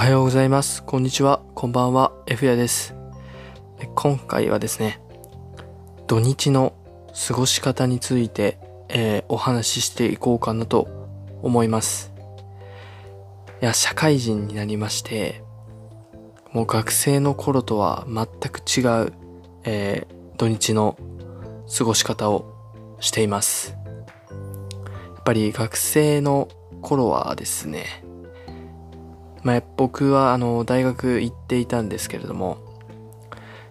おはようございます。こんにちは。こんばんは。F やです。今回はですね、土日の過ごし方について、えーお話ししていこうかなと思います。いや、社会人になりまして、もう学生の頃とは全く違う、えー土日の過ごし方をしています。やっぱり学生の頃はですね、まあ、僕はあの大学行っていたんですけれども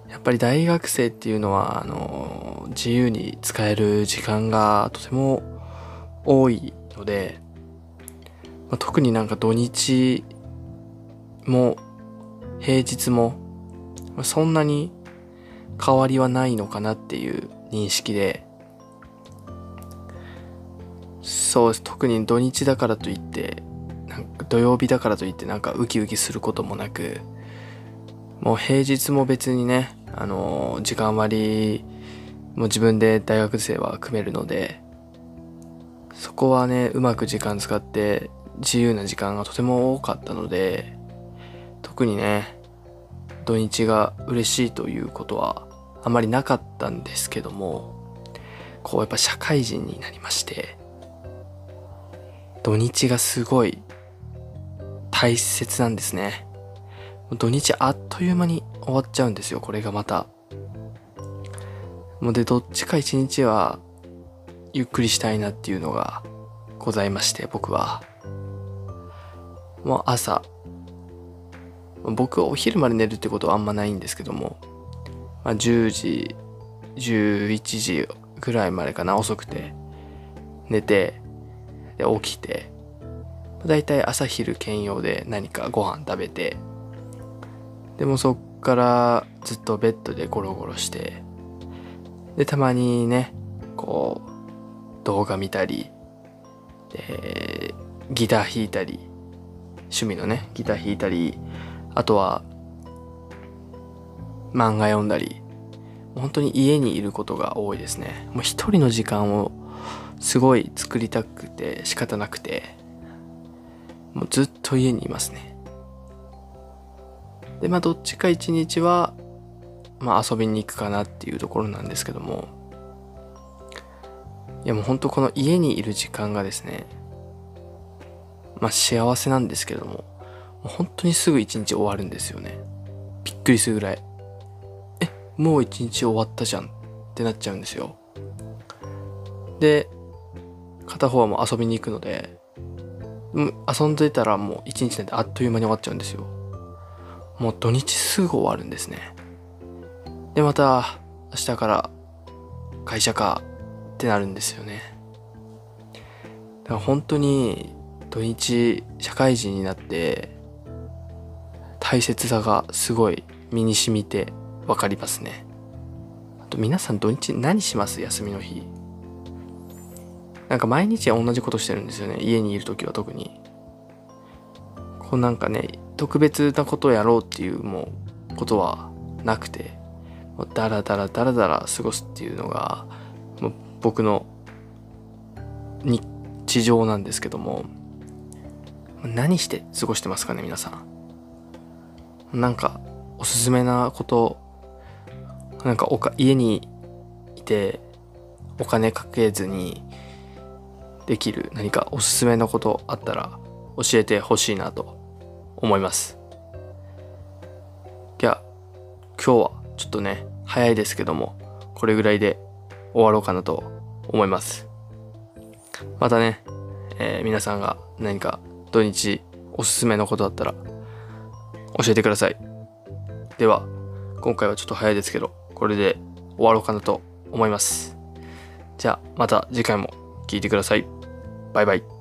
やっぱり大学生っていうのはあの自由に使える時間がとても多いので、まあ、特になんか土日も平日もそんなに変わりはないのかなっていう認識でそうです。特に土日だからといって土曜日だからといってなんかウキウキすることもなくもう平日も別にねあの時間割も自分で大学生は組めるのでそこはねうまく時間使って自由な時間がとても多かったので特にね土日が嬉しいということはあまりなかったんですけどもこうやっぱ社会人になりまして土日がすごい大切なんですね。土日あっという間に終わっちゃうんですよこれがまた。もうでどっちか一日はゆっくりしたいなっていうのがございまして僕は。もう朝。僕はお昼まで寝るってことはあんまないんですけども、まあ、10時11時ぐらいまでかな遅くて。寝てで起きて。だいたい朝昼兼用で何かご飯食べてでもそっからずっとベッドでゴロゴロしてでたまにねこう動画見たりでギター弾いたり趣味のねギター弾いたりあとは漫画読んだり本当に家にいることが多いですね。もう一人の時間をすごい作りたくて仕方なくて。もうずっと家にいますね。でまあどっちか一日はまあ遊びに行くかなっていうところなんですけども。いやもう本当この家にいる時間がですねまあ幸せなんですけども。もう本当にすぐ一日終わるんですよね。びっくりするぐらい。えもう一日終わったじゃんってなっちゃうんですよ。で片方はもう遊びに行くので遊んでたらもう一日なんてあっという間に終わっちゃうんですよ。もう土日すぐ終わるんですね。でまた明日から会社かってなるんですよね。だから本当に土日社会人になって大切さがすごい身に染みて分かりますね。あと皆さん土日何します？休みの日。なんか毎日同じことしてるんですよね。家にいる時は特に。こうなんかね特別なことをやろうっていうもうことはなくてもうダラダラダラダラ過ごすっていうのがもう僕の日常なんですけども何して過ごしてますかね皆さん。なんかおすすめなことなんかおか家にいてお金かけずにできる何かおすすめのことあったら教えてほしいなと思います。いや今日はちょっとね早いですけどもこれぐらいで終わろうかなと思います。またね、えー皆さんが何か土日おすすめのことあったら教えてください。では今回はちょっと早いですけどこれで終わろうかなと思います。じゃあまた次回も聞いてください。バイバイ。